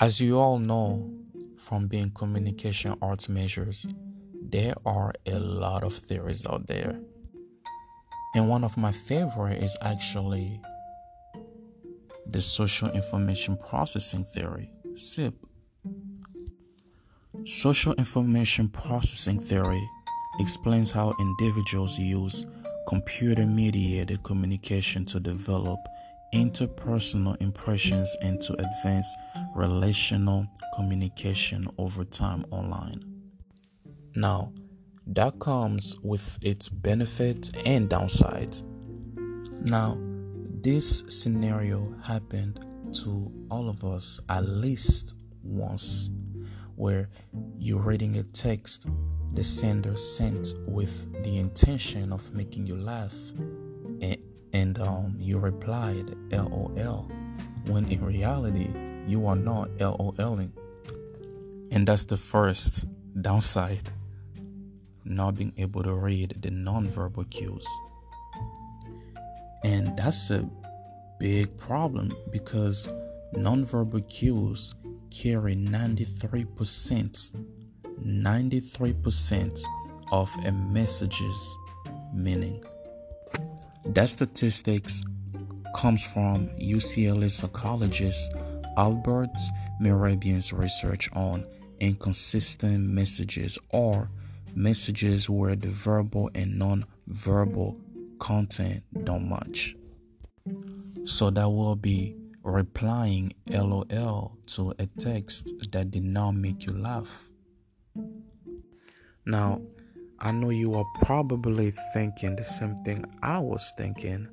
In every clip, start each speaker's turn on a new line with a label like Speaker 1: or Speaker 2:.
Speaker 1: As you all know from being communication arts majors, there are a lot of theories out there. And one of my favorite is actually the social information processing theory, SIP. Social information processing theory explains how individuals use computer mediated communication to develop interpersonal impressions and to advance relational communication over time online. Now, that comes with its benefits and downsides. Now, this scenario happened to all of us at least once, where you're reading a text the sender sent with the intention of making you laugh, and, and um, you replied LOL, when in reality you are not LOLing. And that's the first downside not being able to read the nonverbal cues. And that's a big problem because nonverbal cues carry 93%, 93% of a message's meaning. That statistics comes from UCLA psychologist Albert Mehrabian's research on inconsistent messages or messages where the verbal and non-verbal content don't match. So that will be replying LOL to a text that did not make you laugh. Now, I know you are probably thinking the same thing I was thinking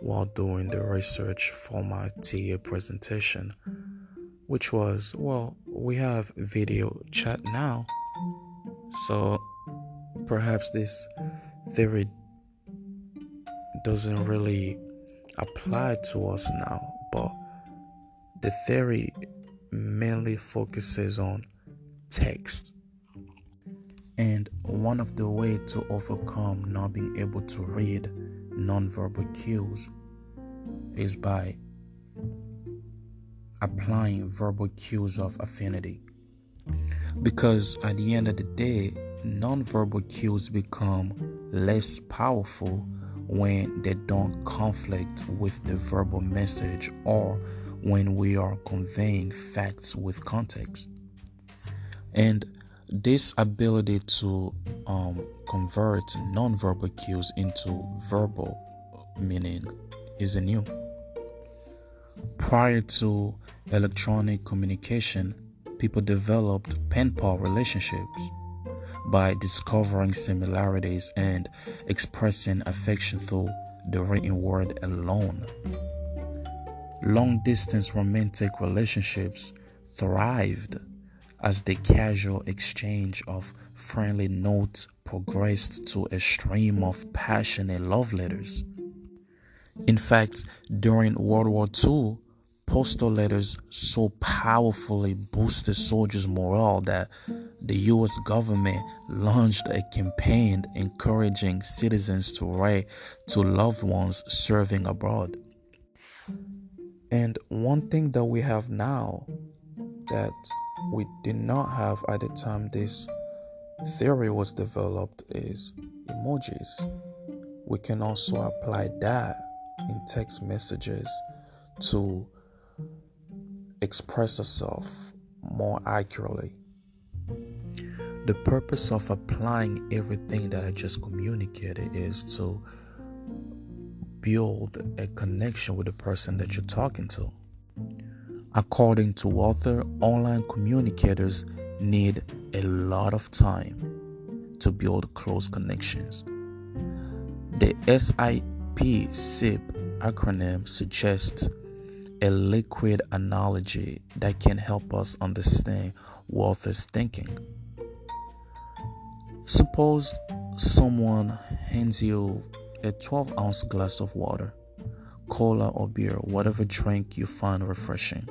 Speaker 1: while doing the research for my TA presentation, which was well, we have video chat now, so perhaps this theory doesn't really apply to us now, but the theory mainly focuses on text. And one of the way to overcome not being able to read nonverbal cues is by applying verbal cues of affinity. Because at the end of the day, nonverbal cues become less powerful when they don't conflict with the verbal message or when we are conveying facts with context. And this ability to um, convert nonverbal cues into verbal meaning isn't new. Prior to electronic communication, people developed pen pal relationships by discovering similarities and expressing affection through the written word alone. Long distance romantic relationships thrived as the casual exchange of friendly notes progressed to a stream of passionate love letters. In fact, during World War II, postal letters so powerfully boosted soldiers' morale that the US government launched a campaign encouraging citizens to write to loved ones serving abroad. And one thing that we have now that we did not have at the time this theory was developed is emojis. We can also apply that in text messages to express ourselves more accurately. The purpose of applying everything that I just communicated is to build a connection with the person that you're talking to. According to Walther, online communicators need a lot of time to build close connections. The SIP SIP acronym suggests a liquid analogy that can help us understand Walther's thinking. Suppose someone hands you a 12 ounce glass of water, cola or beer, whatever drink you find refreshing.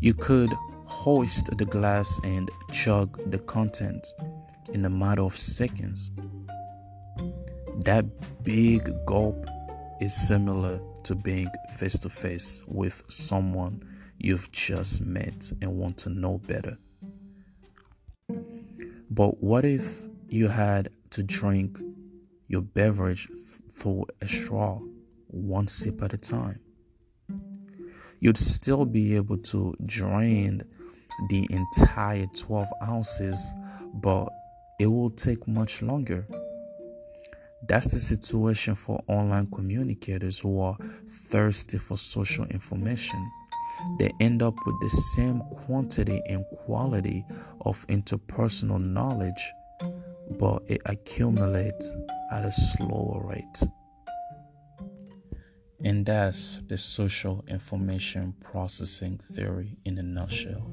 Speaker 1: You could hoist the glass and chug the contents in a matter of seconds. That big gulp is similar to being face to face with someone you've just met and want to know better. But what if you had to drink your beverage through a straw, one sip at a time? You'd still be able to drain the entire 12 ounces, but it will take much longer. That's the situation for online communicators who are thirsty for social information. They end up with the same quantity and quality of interpersonal knowledge, but it accumulates at a slower rate. And that's the social information processing theory in a nutshell.